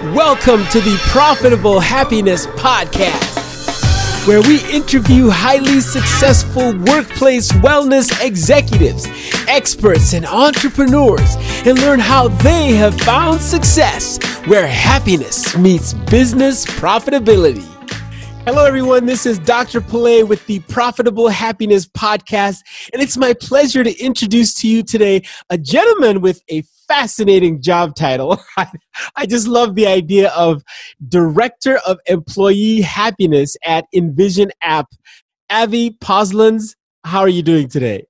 Welcome to the Profitable Happiness Podcast, where we interview highly successful workplace wellness executives, experts, and entrepreneurs and learn how they have found success where happiness meets business profitability. Hello, everyone. This is Dr. Pelè with the Profitable Happiness Podcast, and it's my pleasure to introduce to you today a gentleman with a fascinating job title. I just love the idea of Director of Employee Happiness at InVision App. Avi Posluns, how are you doing today?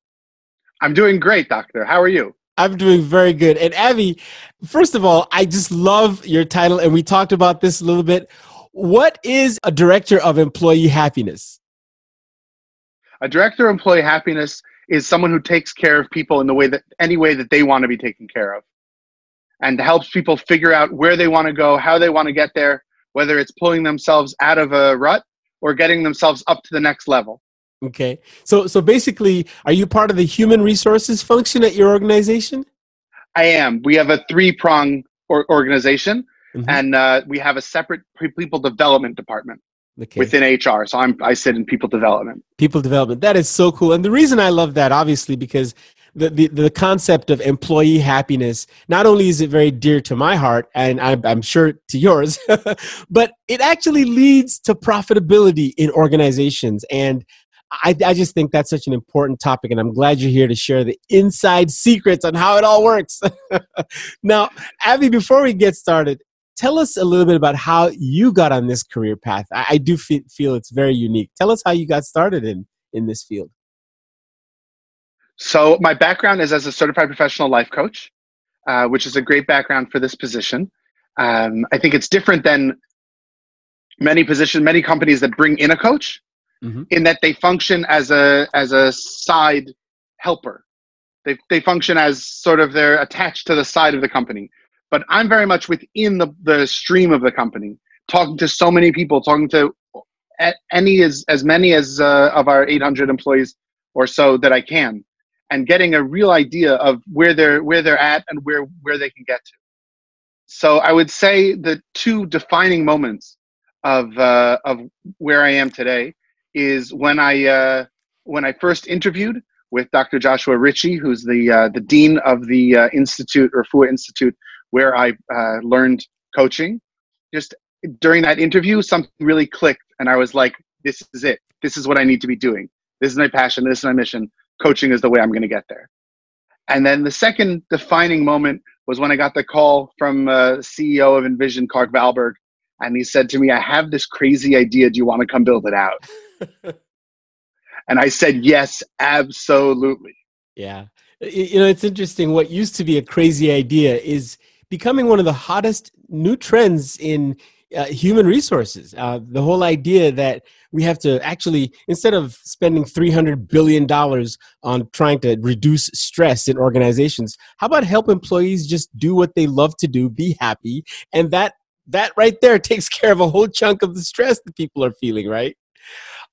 I'm doing great, Doctor. How are you? I'm doing very good. And Avi, first of all, I just love your title, and we talked about this a little bit. What is a Director of Employee Happiness? A Director of Employee Happiness is someone who takes care of people in the way that any way that they want to be taken care of and helps people figure out where they want to go, how they want to get there, whether it's pulling themselves out of a rut or getting themselves up to the next level. Okay. So so basically, are you part of the human resources function at your organization? I am. We have a three-prong or organization mm-hmm. and uh, we have a separate people development department. Okay. within HR. So I'm I sit in people development. People development. That is so cool. And the reason I love that, obviously, because the, the, the concept of employee happiness not only is it very dear to my heart and i'm, I'm sure to yours but it actually leads to profitability in organizations and I, I just think that's such an important topic and i'm glad you're here to share the inside secrets on how it all works now avi before we get started tell us a little bit about how you got on this career path i, I do feel it's very unique tell us how you got started in in this field so my background is as a certified professional life coach, uh, which is a great background for this position. Um, I think it's different than many positions, many companies that bring in a coach, mm-hmm. in that they function as a as a side helper. They they function as sort of they're attached to the side of the company. But I'm very much within the the stream of the company, talking to so many people, talking to any as as many as uh, of our 800 employees or so that I can and getting a real idea of where they're where they're at and where where they can get to. So I would say the two defining moments of uh, of where I am today is when I uh, when I first interviewed with Dr. Joshua Ritchie, who's the uh, the dean of the uh, institute or FUA Institute, where I uh, learned coaching. Just during that interview, something really clicked, and I was like, "This is it. This is what I need to be doing. This is my passion. This is my mission coaching is the way I'm going to get there. And then the second defining moment was when I got the call from uh, CEO of InVision, Clark Valberg, and he said to me, "I have this crazy idea. Do you want to come build it out?" and I said, "Yes, absolutely." Yeah, you know, it's interesting. What used to be a crazy idea is becoming one of the hottest new trends in uh, human resources. Uh, the whole idea that we have to actually, instead of spending $300 billion on trying to reduce stress in organizations, how about help employees just do what they love to do, be happy, and that that right there takes care of a whole chunk of the stress that people are feeling, right?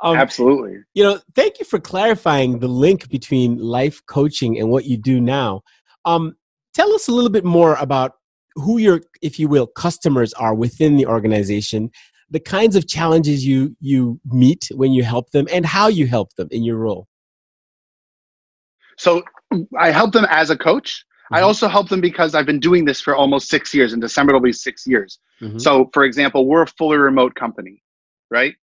Um, Absolutely. You know, thank you for clarifying the link between life coaching and what you do now. Um, tell us a little bit more about who your, if you will, customers are within the organization, the kinds of challenges you you meet when you help them, and how you help them in your role. So I help them as a coach. Mm-hmm. I also help them because I've been doing this for almost six years. In December, it'll be six years. Mm-hmm. So, for example, we're a fully remote company, right?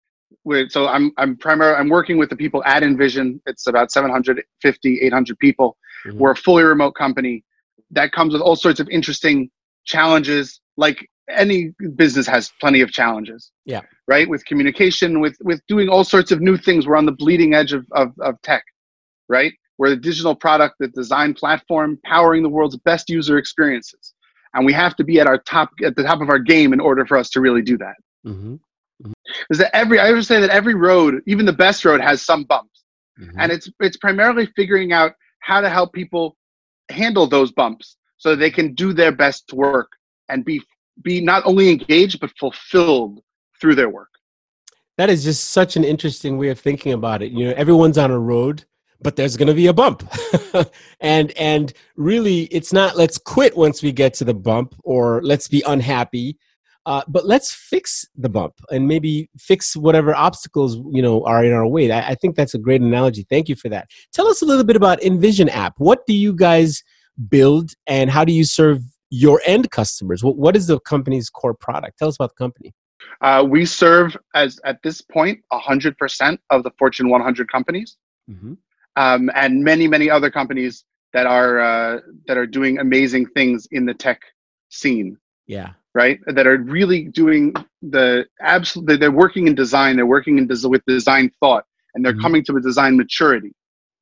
We're, so I'm I'm primarily I'm working with the people at InVision. It's about 750, 800 people. Mm-hmm. We're a fully remote company. That comes with all sorts of interesting challenges like any business has plenty of challenges. Yeah. Right? With communication with with doing all sorts of new things. We're on the bleeding edge of of, of tech. Right? We're the digital product the design platform powering the world's best user experiences. And we have to be at our top at the top of our game in order for us to really do that. Mm-hmm. Mm-hmm. is that every i always say that every road even the best road has some bumps. Mm-hmm. and it's it's primarily figuring out how to help people handle those bumps so they can do their best work and be be not only engaged but fulfilled through their work. That is just such an interesting way of thinking about it. You know, everyone's on a road, but there's going to be a bump. and and really it's not let's quit once we get to the bump or let's be unhappy. Uh, but let's fix the bump and maybe fix whatever obstacles you know are in our way. I, I think that's a great analogy. Thank you for that. Tell us a little bit about InVision app. What do you guys build, and how do you serve your end customers? what, what is the company's core product? Tell us about the company. Uh, we serve as at this point 100% of the Fortune 100 companies, mm-hmm. um, and many many other companies that are uh, that are doing amazing things in the tech scene. Yeah. Right. That are really doing the absolute. They're working in design. They're working in des- with design thought, and they're mm-hmm. coming to a design maturity.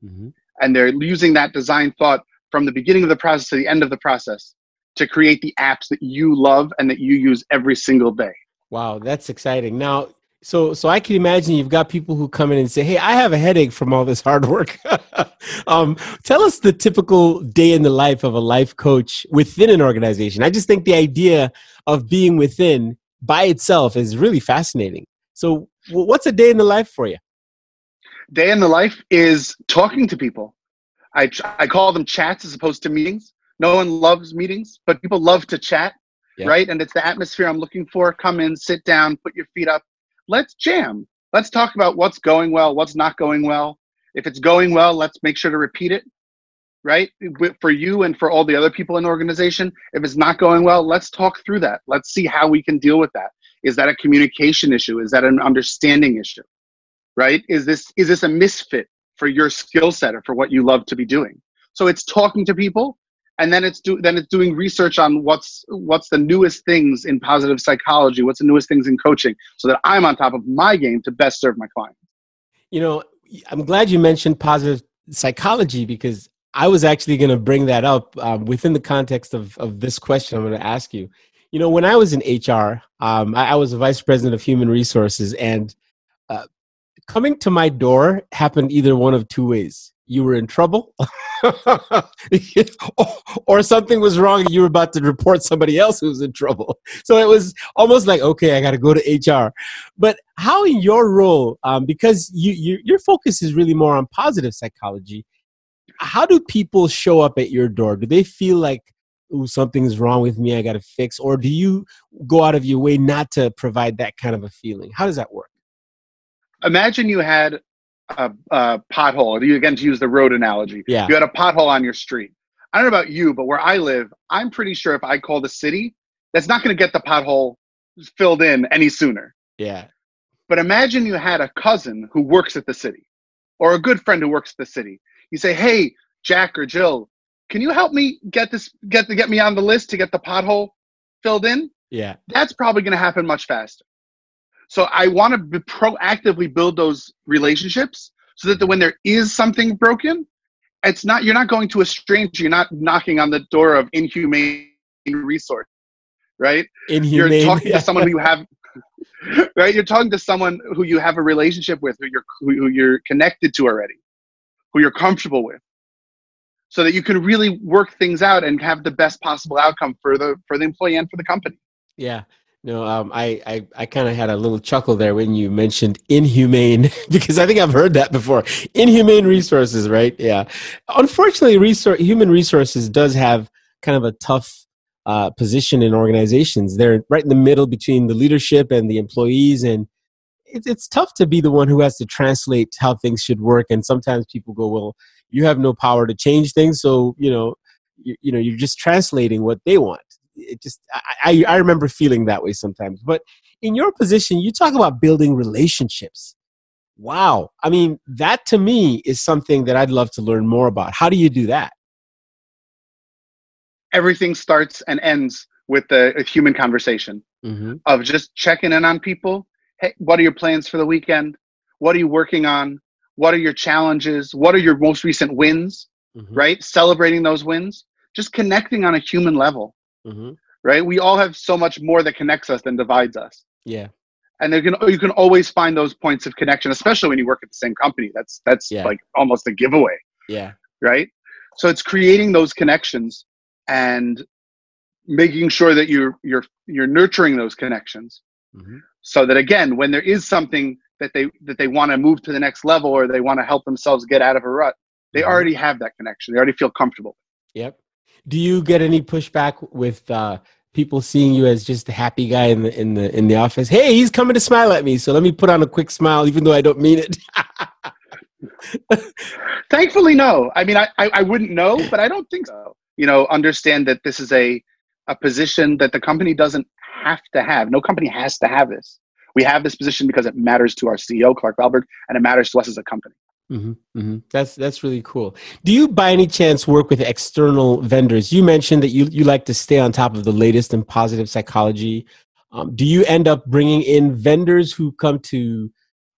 Mm-hmm. And they're using that design thought from the beginning of the process to the end of the process to create the apps that you love and that you use every single day. Wow, that's exciting. Now, so so I can imagine you've got people who come in and say, "Hey, I have a headache from all this hard work." um, tell us the typical day in the life of a life coach within an organization. I just think the idea of being within by itself is really fascinating. So, what's a day in the life for you? Day in the life is talking to people. I I call them chats as opposed to meetings. No one loves meetings, but people love to chat, yeah. right? And it's the atmosphere I'm looking for. Come in, sit down, put your feet up let's jam. Let's talk about what's going well, what's not going well. If it's going well, let's make sure to repeat it, right? For you and for all the other people in the organization. If it's not going well, let's talk through that. Let's see how we can deal with that. Is that a communication issue? Is that an understanding issue? Right? Is this is this a misfit for your skill set or for what you love to be doing? So it's talking to people and then it's do then it's doing research on what's what's the newest things in positive psychology what's the newest things in coaching so that i'm on top of my game to best serve my clients you know i'm glad you mentioned positive psychology because i was actually going to bring that up um, within the context of, of this question i'm going to ask you you know when i was in hr um, I, I, was a vice president of human resources and uh, coming to my door happened either one of two ways. You were in trouble or something was wrong and you were about to report somebody else who was in trouble. So it was almost like okay i got to go to hr but how in your role um, because you, you, your focus is really more on positive psychology how do people show up at your door? Do they feel like Ooh, something's wrong with me i got to fix or do you go out of your way not to provide that kind of a feeling? How does that work imagine you had a, a pothole. You again to use the road analogy. Yeah. You had a pothole on your street. I don't know about you, but where I live, I'm pretty sure if I call the city, that's not going to get the pothole filled in any sooner. Yeah. But imagine you had a cousin who works at the city, or a good friend who works at the city. You say, "Hey, Jack or Jill, can you help me get this get to get me on the list to get the pothole filled in?" Yeah. That's probably going to happen much faster. So I want to proactively build those relationships so that when there is something broken, it's not you're not going to a stranger. You're not knocking on the door of inhumane resource, right? Inhumane. You're talking to someone who you have, right? You're talking to someone who you have a relationship with, who you're who you're connected to already, who you're comfortable with, so that you can really work things out and have the best possible outcome for the for the employee and for the company. Yeah, no, um, I, I, I kind of had a little chuckle there when you mentioned inhumane because I think I've heard that before. Inhumane resources, right? Yeah. Unfortunately, resource, human resources does have kind of a tough uh, position in organizations. They're right in the middle between the leadership and the employees, and it's it's tough to be the one who has to translate how things should work. And sometimes people go, "Well, you have no power to change things, so you know, you, you know, you're just translating what they want." It just I, I remember feeling that way sometimes. But in your position, you talk about building relationships. Wow. I mean, that to me is something that I'd love to learn more about. How do you do that? Everything starts and ends with the a human conversation mm-hmm. of just checking in on people. Hey, what are your plans for the weekend? What are you working on? What are your challenges? What are your most recent wins? Mm-hmm. Right? Celebrating those wins, just connecting on a human level mm-hmm. right? We all have so much more that connects us than divides us. Yeah. And there can you can always find those points of connection, especially when you work at the same company. That's that's yeah. like almost a giveaway. Yeah. Right. So it's creating those connections and making sure that you're you're you're nurturing those connections, mm-hmm. so that again, when there is something that they that they want to move to the next level or they want to help themselves get out of a rut, they mm-hmm. already have that connection. They already feel comfortable. Yep do you get any pushback with uh, people seeing you as just a happy guy in the in the in the office. Hey, he's coming to smile at me, so let me put on a quick smile, even though I don't mean it. Thankfully, no. I mean, I, I, I wouldn't know, but I don't think so. You know, understand that this is a a position that the company doesn't have to have. No company has to have this. We have this position because it matters to our CEO, Clark Valberg, and it matters to us as a company. Mm-hmm, mm-hmm. That's that's really cool. Do you, by any chance, work with external vendors? You mentioned that you you like to stay on top of the latest in positive psychology. Um, do you end up bringing in vendors who come to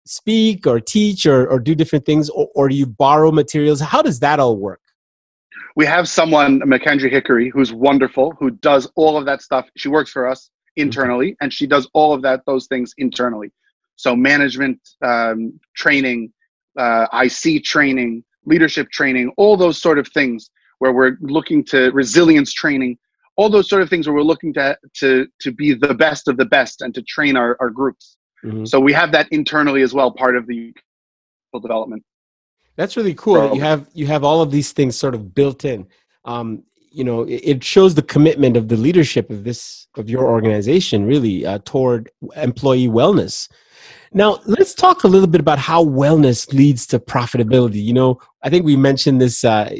speak or teach or, or do different things, or, or do you borrow materials? How does that all work? We have someone, Mackenzie Hickory, who's wonderful, who does all of that stuff. She works for us mm-hmm. internally, and she does all of that those things internally. So management um, training uh, IC training, leadership training, all those sort of things where we're looking to resilience training, all those sort of things where we're looking to to to be the best of the best and to train our, our groups. Mm-hmm. So we have that internally as well, part of the development. That's really cool. you have you have all of these things sort of built in. Um, you know, it, it, shows the commitment of the leadership of this of your organization really uh, toward employee wellness. Now, let's talk a little bit about how wellness leads to profitability. You know, I think we mentioned this uh,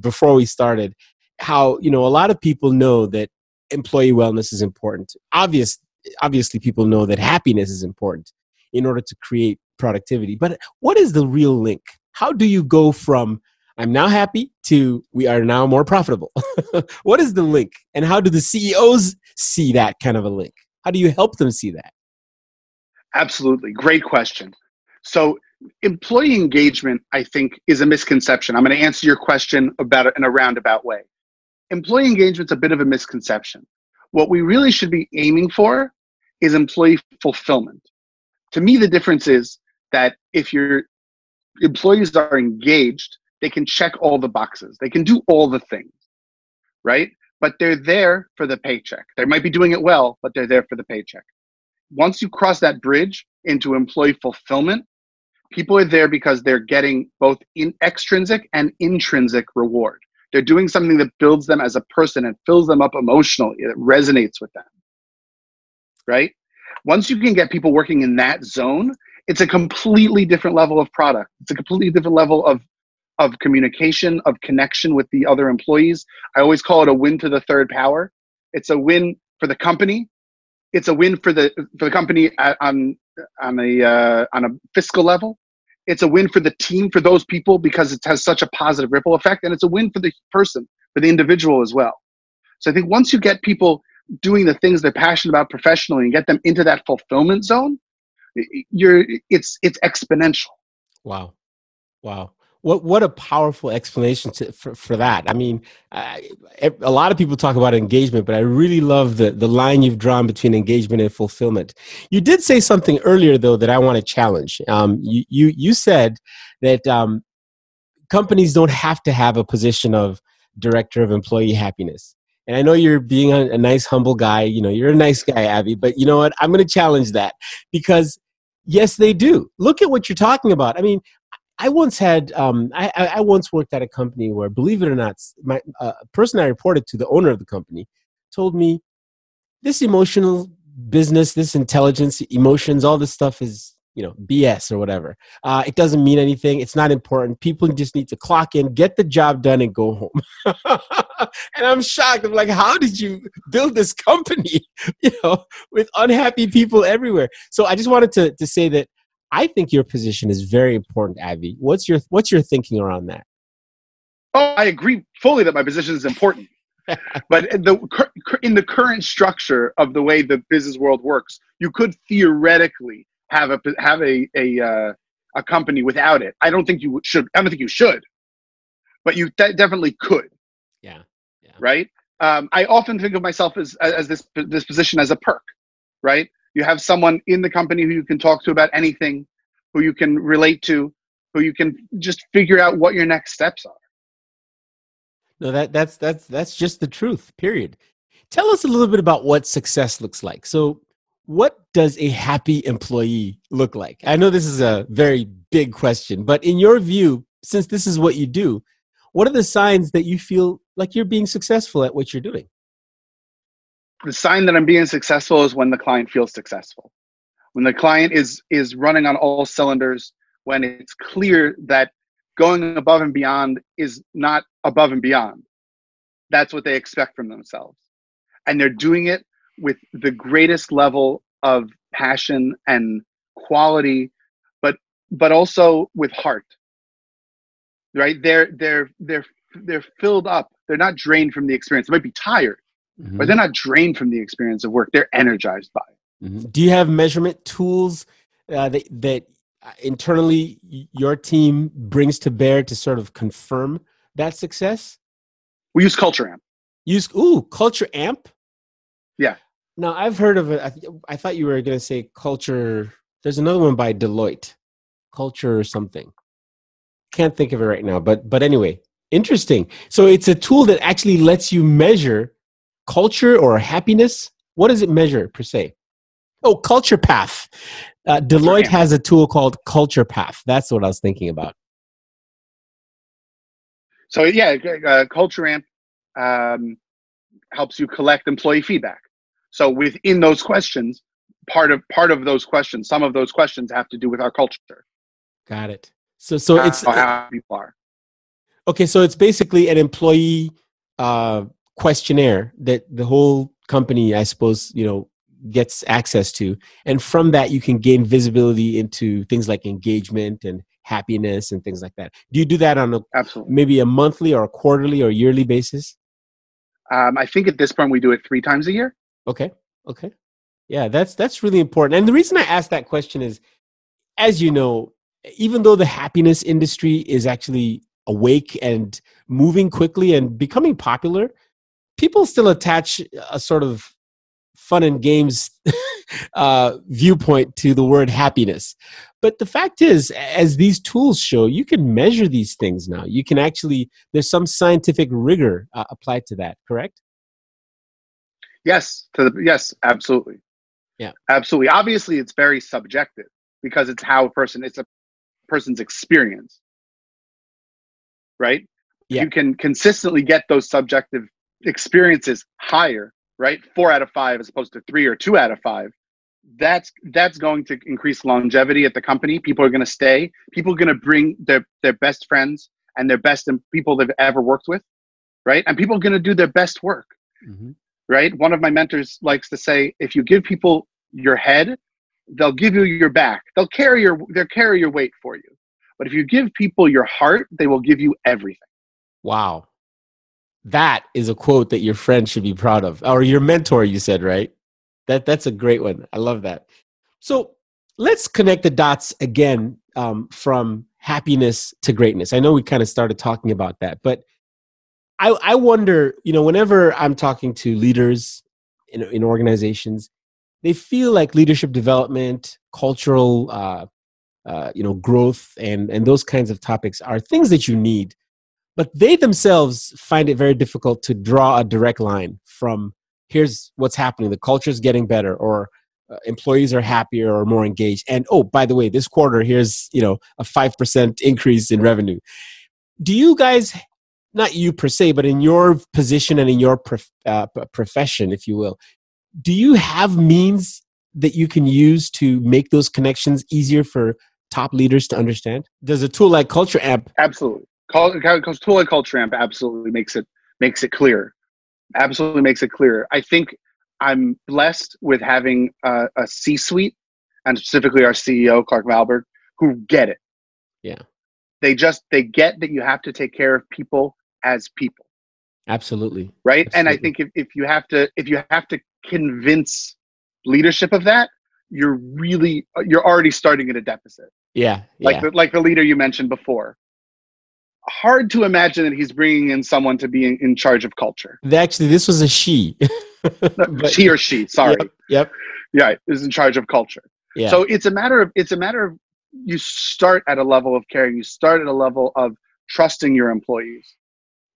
before we started. How you know a lot of people know that employee wellness is important. Obvious, obviously, people know that happiness is important in order to create productivity. But what is the real link? How do you go from I'm now happy to we are now more profitable? what is the link, and how do the CEOs see that kind of a link? How do you help them see that? Absolutely. Great question. So, employee engagement, I think, is a misconception. I'm going to answer your question about in a roundabout way. Employee engagement is a bit of a misconception. What we really should be aiming for is employee fulfillment. To me, the difference is that if your employees are engaged, they can check all the boxes, they can do all the things, right? But they're there for the paycheck. They might be doing it well, but they're there for the paycheck once you cross that bridge into employee fulfillment, people are there because they're getting both in extrinsic and intrinsic reward. They're doing something that builds them as a person and fills them up emotionally. It resonates with them. Right? Once you can get people working in that zone, it's a completely different level of product. It's a completely different level of of communication, of connection with the other employees. I always call it a win to the third power. It's a win for the company it's a win for the for the company on on a uh, on a fiscal level. It's a win for the team for those people because it has such a positive ripple effect, and it's a win for the person for the individual as well. So I think once you get people doing the things they're passionate about professionally and get them into that fulfillment zone, you're it's it's exponential. Wow, wow what what a powerful explanation to, for, for that i mean I, a lot of people talk about engagement but i really love the the line you've drawn between engagement and fulfillment you did say something earlier though that i want to challenge um, you, you you said that um, companies don't have to have a position of director of employee happiness and I know you're being a, a nice, humble guy. You know, you're a nice guy, Avi, But you know what? I'm going to challenge that because yes, they do. Look at what you're talking about. I mean, I once had, um, I, I, once worked at a company where, believe it or not, my uh, person I reported to, the owner of the company, told me this emotional business, this intelligence, emotions, all this stuff is, you know, BS or whatever. Uh, it doesn't mean anything. It's not important. People just need to clock in, get the job done, and go home. and I'm shocked. I'm like, how did you build this company, you know, with unhappy people everywhere? So I just wanted to to say that I think your position is very important, Avi. What's your what's your thinking around that? Oh, I agree fully that my position is important. but the, in the current structure of the way the business world works, you could theoretically have a have a a, uh, a company without it. I don't think you should. I don't think you should, but you de- definitely could. Yeah. yeah. Right. Um, I often think of myself as as this this position as a perk. Right. You have someone in the company who you can talk to about anything, who you can relate to, who you can just figure out what your next steps are. No, that that's that's that's just the truth. Period. Tell us a little bit about what success looks like. So, what does a happy employee look like? I know this is a very big question, but in your view, since this is what you do, what are the signs that you feel like you're being successful at what you're doing? The sign that I'm being successful is when the client feels successful. When the client is is running on all cylinders, when it's clear that going above and beyond is not above and beyond. That's what they expect from themselves. And they're doing it with the greatest level of passion and quality, but but also with heart. Right? They're they're they're they're filled up. They're not drained from the experience. They might be tired, mm-hmm. but they're not drained from the experience of work. They're energized by it. Mm-hmm. Do you have measurement tools uh, that that internally your team brings to bear to sort of confirm that success? We use Culture Amp. Use ooh Culture Amp. Yeah. Now I've heard of it. I, th- I thought you were going to say Culture. There's another one by Deloitte, Culture or something. Can't think of it right now, but but anyway, interesting. So it's a tool that actually lets you measure culture or happiness. What does it measure per se? Oh, Culture Path. Uh, Deloitte has a tool called Culture Path. That's what I was thinking about. So yeah, uh, Culture Amp um, helps you collect employee feedback. So within those questions, part of part of those questions, some of those questions have to do with our culture. Got it. So so it's how people are. Okay, so it's basically an employee uh, questionnaire that the whole company, I suppose, you know, gets access to. And from that you can gain visibility into things like engagement and happiness and things like that. Do you do that on a Absolutely. maybe a monthly or a quarterly or yearly basis? Um, i think at this point we do it three times a year. Okay. Okay. Yeah that's that's really important. And the reason i asked that question is as you know even though the happiness industry is actually awake and moving quickly and becoming popular people still attach a sort of fun and games uh, viewpoint to the word happiness. But the fact is, as these tools show, you can measure these things now. You can actually, there's some scientific rigor uh, applied to that, correct? Yes, to the, yes, absolutely. Yeah. Absolutely. Obviously, it's very subjective because it's how a person, it's a person's experience. Right? Yeah. You can consistently get those subjective experiences higher right? Four out of five as opposed to three or two out of five. That's that's going to increase longevity at the company. People are going to stay. People are going to bring their their best friends and their best people they've ever worked with, right? And people are going to do their best work, mm-hmm. right? One of my mentors likes to say, if you give people your head, they'll give you your back. They'll carry your they'll carry your weight for you. But if you give people your heart, they will give you everything. Wow that is a quote that your friend should be proud of or your mentor you said right? That that's a great one. I love that. So let's connect the dots again um, from happiness to greatness. I know we kind of started talking about that but I, I wonder you know whenever i'm talking to leaders in, in organizations they feel like leadership development cultural uh, uh, you know growth and and those kinds of topics are things that you need but they themselves find it very difficult to draw a direct line from here's what's happening. The culture is getting better or uh, employees are happier or more engaged. And oh by the way this quarter here's you know a 5% increase in revenue. Do you guys not you per se but in your position and in your prof, uh, profession if you will do you have means that you can use to make those connections easier for top leaders to understand? Does a tool like culture amp absolutely because tool like culture amp absolutely makes it makes it clear. Absolutely makes it clear. I think i'm blessed with having a, a c-suite and specifically our ceo clark valberg who get it. Yeah. They just they get that you have to take care of people as people. Absolutely. Right? Absolutely. and i think if, if you have to if you have to convince leadership of that you're really you're already starting at a deficit. Yeah, like yeah. the like the leader you mentioned before hard to imagine that he's bringing in someone to be in, in charge of culture. Actually, this was a she. but, she or she. Sorry. Yep. yep. Yeah, is in charge of culture. Yeah. So it's a matter of it's a matter of you start at a level of caring. You start at a level of trusting your employees,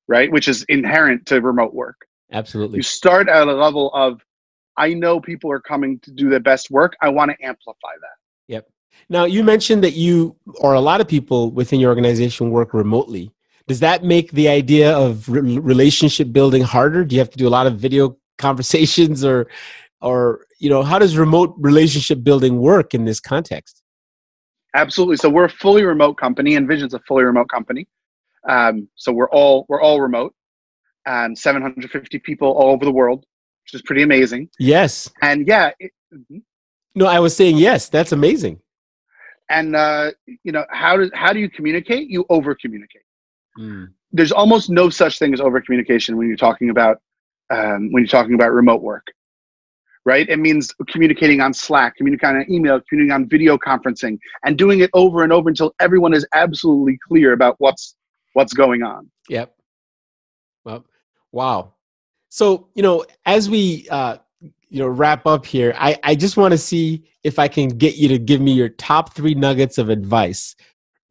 right? Which is inherent to remote work. Absolutely. You start at a level of I know people are coming to do their best work. I want to amplify that. Yep. Now, you mentioned that you or a lot of people within your organization work remotely. Does that make the idea of re- relationship building harder? Do you have to do a lot of video conversations or or you know how does remote relationship building work in this context? Absolutely. So we're a fully remote company InVision's a fully remote company. Um, so we're all we're all remote and 750 people all over the world which is pretty amazing. Yes. And yeah it, mm-hmm. no i was saying yes. That's amazing and uh, you know how do how do you communicate you over communicate mm. there's almost no such thing as over communication when you're talking about um, when you're talking about remote work right? It means communicating on Slack, communicating on email, communicating on video conferencing, and doing it over and over until everyone is absolutely clear about what's what's going on. Yep. Well, wow. So you know, as we uh, you know wrap up here, I I just want to see if I can get you to give me your top three nuggets of advice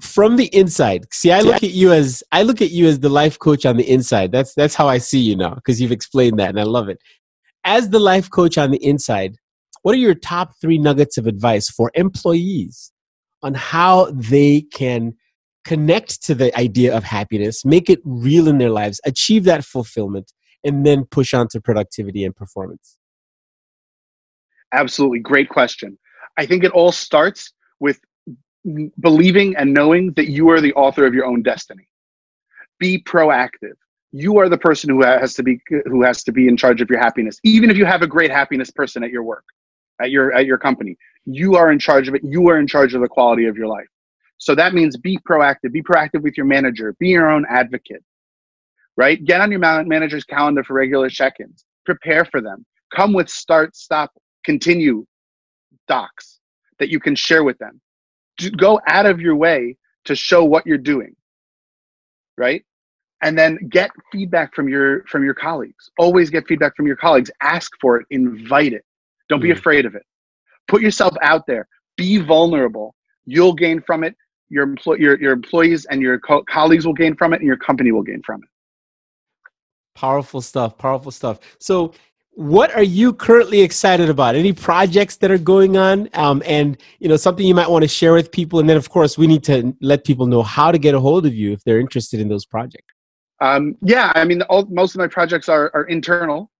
from the inside. See, I look at you as I look at you as the life coach on the inside. That's that's how I see you now because you've explained that, and I love it as the life coach on the inside, what are your top three nuggets of advice for employees on how they can connect to the idea of happiness, make it real in their lives, achieve that fulfillment, and then push on to productivity and performance? Absolutely. Great question. I think it all starts with believing and knowing that you are the author of your own destiny. Be proactive. You are the person who has to be who has to be in charge of your happiness even if you have a great happiness person at your work at your at your company. You are in charge of it. You are in charge of the quality of your life. So that means be proactive. Be proactive with your manager. Be your own advocate. Right? Get on your manager's calendar for regular check-ins. Prepare for them. Come with start stop continue docs that you can share with them. Go out of your way to show what you're doing right? And then get feedback from your from your colleagues. Always get feedback from your colleagues. Ask for it. Invite it. Don't mm. be afraid of it. Put yourself out there. Be vulnerable. You'll gain from it. Your, employ- your, your employees and your co- colleagues will gain from it and your company will gain from it. Powerful stuff. Powerful stuff. So what are you currently excited about any projects that are going on um, and you know something you might want to share with people and then of course we need to let people know how to get a hold of you if they're interested in those projects um, yeah, I mean, all, most of my projects are, are internal,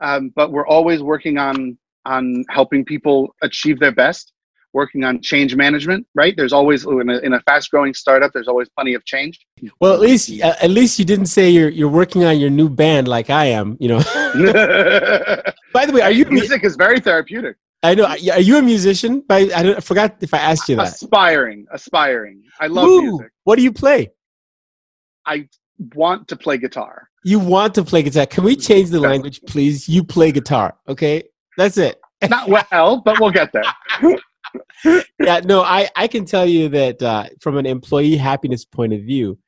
um, but we're always working on on helping people achieve their best. Working on change management, right? There's always in a, in a fast growing startup. There's always plenty of change. Well, at least at least you didn't say you're you're working on your new band like I am. You know. By the way, are you music is very therapeutic. I know. Are you a musician? I, I, forgot if I asked you that. Aspiring, aspiring. I love Ooh, music. What do you play? I want to play guitar. You want to play guitar. Can we change the language, please? You play guitar. Okay. That's it. Not well, but we'll get there. yeah, no, I, I can tell you that uh, from an employee happiness point of view,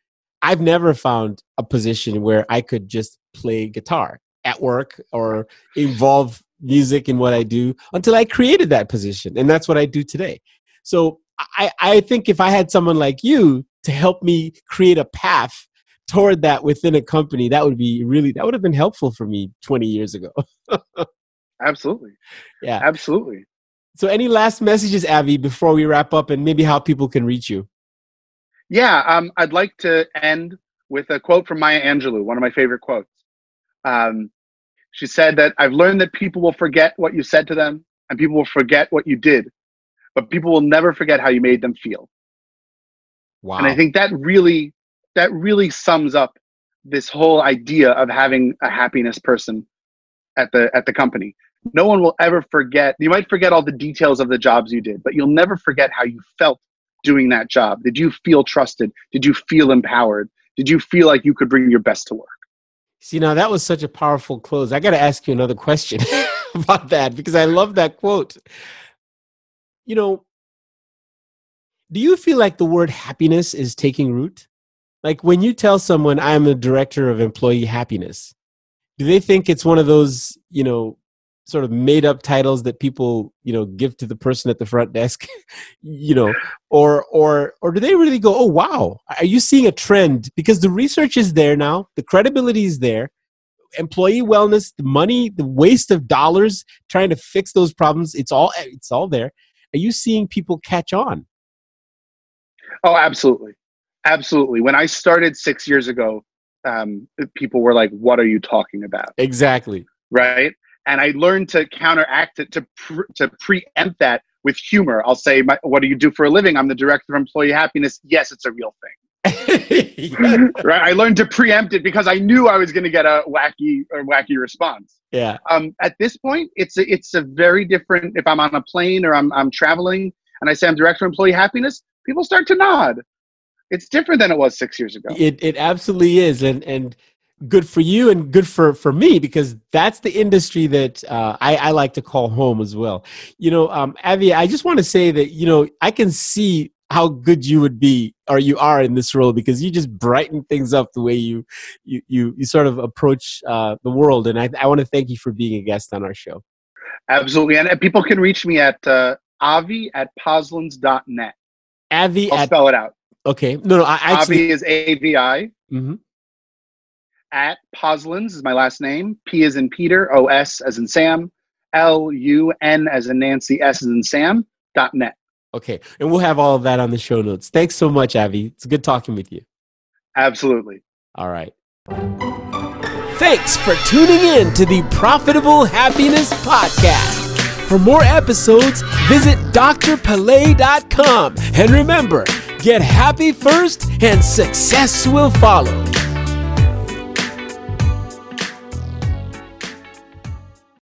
I've never found a position where I could just play guitar at work or involve music in what I do until I created that position. And that's what I do today. So I, I think if I had someone like you to help me create a path toward that within a company, that would be really that would have been helpful for me 20 years ago. absolutely. Yeah. Absolutely. So any last messages, Avi, before we wrap up and maybe how people can reach you? Yeah, um, I'd like to end with a quote from Maya Angelou, one of my favorite quotes. Um, she said that I've learned that people will forget what you said to them and people will forget what you did, but people will never forget how you made them feel. Wow. And I think that really that really sums up this whole idea of having a happiness person at the at the company no one will ever forget you might forget all the details of the jobs you did but you'll never forget how you felt doing that job. Did you feel trusted? Did you feel empowered? Did you feel like you could bring your best to work? See now that was such a powerful close. I got to ask you another question about that because i love that quote. You know do you feel like the word happiness is taking root? Like when you tell someone I'm a director of employee happiness, do they think it's one of those, you know, sort of made up titles that people, you know, give to the person at the front desk, you know, or or or do they really go, "Oh, wow. Are you seeing a trend?" Because the research is there now, the credibility is there. Employee wellness, the money, the waste of dollars trying to fix those problems, it's all it's all there. Are you seeing people catch on? Oh, absolutely. Absolutely. When I started six years ago, um, people were like, "What are you talking about?" Exactly. right? And I learned to counteract it to pre- to preempt that with humor. I'll say, my, "What do you do for a living?" I'm the director of employee happiness. Yes, it's a real thing. right? I learned to preempt it because I knew I was going to get a wacky or wacky response. Yeah. Um, at this point, it's a, it's a very different. If I'm on a plane or I'm I'm traveling and I say I'm director of employee happiness, people start to nod. It's different than it was six years ago. It it absolutely is, and and good for you and good for for me because that's the industry that uh, I, I like to call home as well. You know, um, Avi, I just want to say that you know I can see how good you would be or you are in this role because you just brighten things up the way you you you, you sort of approach uh, the world and I, I want to thank you for being a guest on our show absolutely and people can reach me at uh, avi at posluns.net avi i'll at, spell it out okay no no I actually avi is a-v-i mm-hmm. At posluns is my last name p is in peter o-s as in sam l-u-n as in nancy s as in sam dot net Okay. And we'll have all of that on the show notes. Thanks so much, Avi. It's good talking with you. Absolutely. All right. Thanks for tuning in to the Profitable Happiness Podcast. For more episodes, visit drpele.com. And remember, get happy first and success will follow.